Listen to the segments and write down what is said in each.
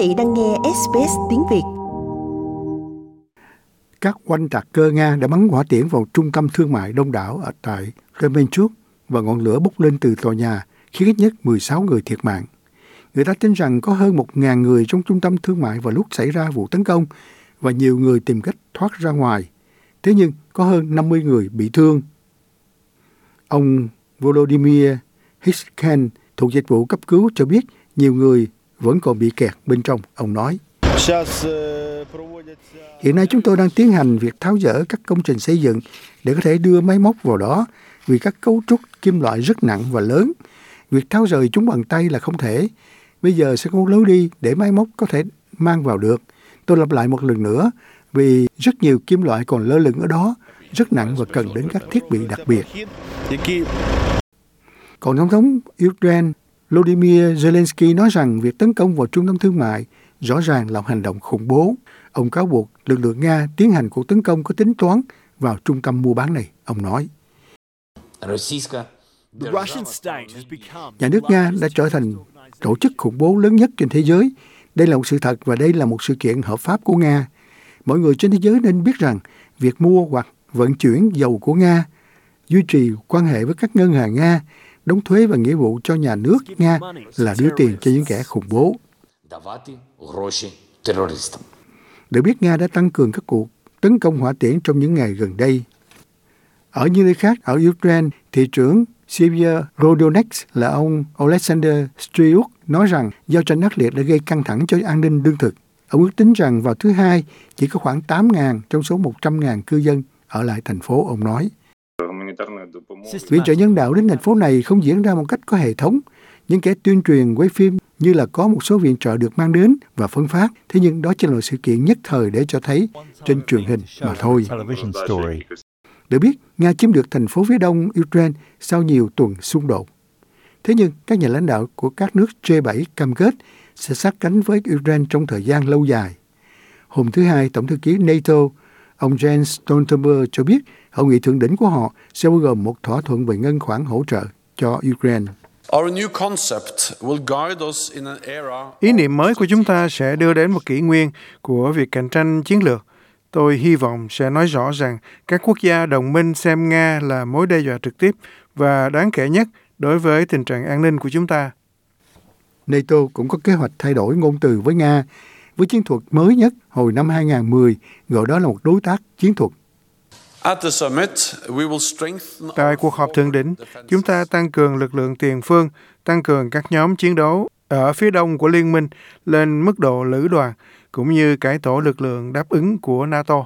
vị đang nghe SBS tiếng Việt. Các oanh tạc cơ Nga đã bắn hỏa tiễn vào trung tâm thương mại đông đảo ở tại Kremenchuk và ngọn lửa bốc lên từ tòa nhà, khiến ít nhất 16 người thiệt mạng. Người ta tin rằng có hơn 1.000 người trong trung tâm thương mại vào lúc xảy ra vụ tấn công và nhiều người tìm cách thoát ra ngoài. Thế nhưng có hơn 50 người bị thương. Ông Volodymyr Hishken thuộc dịch vụ cấp cứu, cho biết nhiều người vẫn còn bị kẹt bên trong, ông nói. Hiện nay chúng tôi đang tiến hành việc tháo dỡ các công trình xây dựng để có thể đưa máy móc vào đó vì các cấu trúc kim loại rất nặng và lớn. Việc tháo rời chúng bằng tay là không thể. Bây giờ sẽ có lối đi để máy móc có thể mang vào được. Tôi lặp lại một lần nữa vì rất nhiều kim loại còn lơ lửng ở đó, rất nặng và cần đến các thiết bị đặc biệt. Còn Tổng thống Ukraine Volodymyr Zelensky nói rằng việc tấn công vào trung tâm thương mại rõ ràng là một hành động khủng bố. Ông cáo buộc lực lượng Nga tiến hành cuộc tấn công có tính toán vào trung tâm mua bán này. Ông nói. Nhà nước Nga đã trở thành tổ chức khủng bố lớn nhất trên thế giới. Đây là một sự thật và đây là một sự kiện hợp pháp của Nga. Mọi người trên thế giới nên biết rằng việc mua hoặc vận chuyển dầu của Nga, duy trì quan hệ với các ngân hàng Nga đóng thuế và nghĩa vụ cho nhà nước Nga là đưa tiền cho những kẻ khủng bố. Được biết Nga đã tăng cường các cuộc tấn công hỏa tiễn trong những ngày gần đây. Ở những nơi khác ở Ukraine, thị trưởng Sivir Rodonex là ông Alexander Striuk nói rằng giao tranh ác liệt đã gây căng thẳng cho an ninh lương thực. Ông ước tính rằng vào thứ hai chỉ có khoảng 8.000 trong số 100.000 cư dân ở lại thành phố, ông nói. Viện trợ nhân đạo đến thành phố này không diễn ra một cách có hệ thống. Những kẻ tuyên truyền quay phim như là có một số viện trợ được mang đến và phân phát, thế nhưng đó chỉ là một sự kiện nhất thời để cho thấy trên truyền hình mà thôi. Được biết, Nga chiếm được thành phố phía đông Ukraine sau nhiều tuần xung đột. Thế nhưng, các nhà lãnh đạo của các nước G7 cam kết sẽ sát cánh với Ukraine trong thời gian lâu dài. Hôm thứ Hai, Tổng thư ký NATO, ông Jens Stoltenberg cho biết hội nghị thượng đỉnh của họ sẽ bao gồm một thỏa thuận về ngân khoản hỗ trợ cho Ukraine. Ý niệm mới của chúng ta sẽ đưa đến một kỷ nguyên của việc cạnh tranh chiến lược. Tôi hy vọng sẽ nói rõ rằng các quốc gia đồng minh xem Nga là mối đe dọa trực tiếp và đáng kể nhất đối với tình trạng an ninh của chúng ta. NATO cũng có kế hoạch thay đổi ngôn từ với Nga với chiến thuật mới nhất hồi năm 2010, gọi đó là một đối tác chiến thuật Tại cuộc họp thượng đỉnh, chúng ta tăng cường lực lượng tiền phương, tăng cường các nhóm chiến đấu ở phía đông của liên minh lên mức độ lữ đoàn, cũng như cải tổ lực lượng đáp ứng của NATO.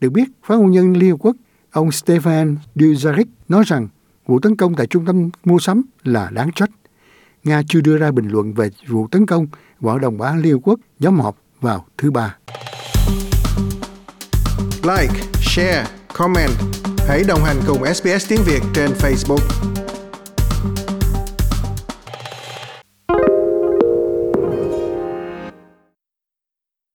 Được biết, phát ngôn nhân Liên Hợp Quốc, ông Stefan Dujarric nói rằng vụ tấn công tại trung tâm mua sắm là đáng trách. Nga chưa đưa ra bình luận về vụ tấn công vào đồng bá liêu Quốc nhóm họp vào thứ Ba. Like share, comment. Hãy đồng hành cùng SBS tiếng Việt trên Facebook.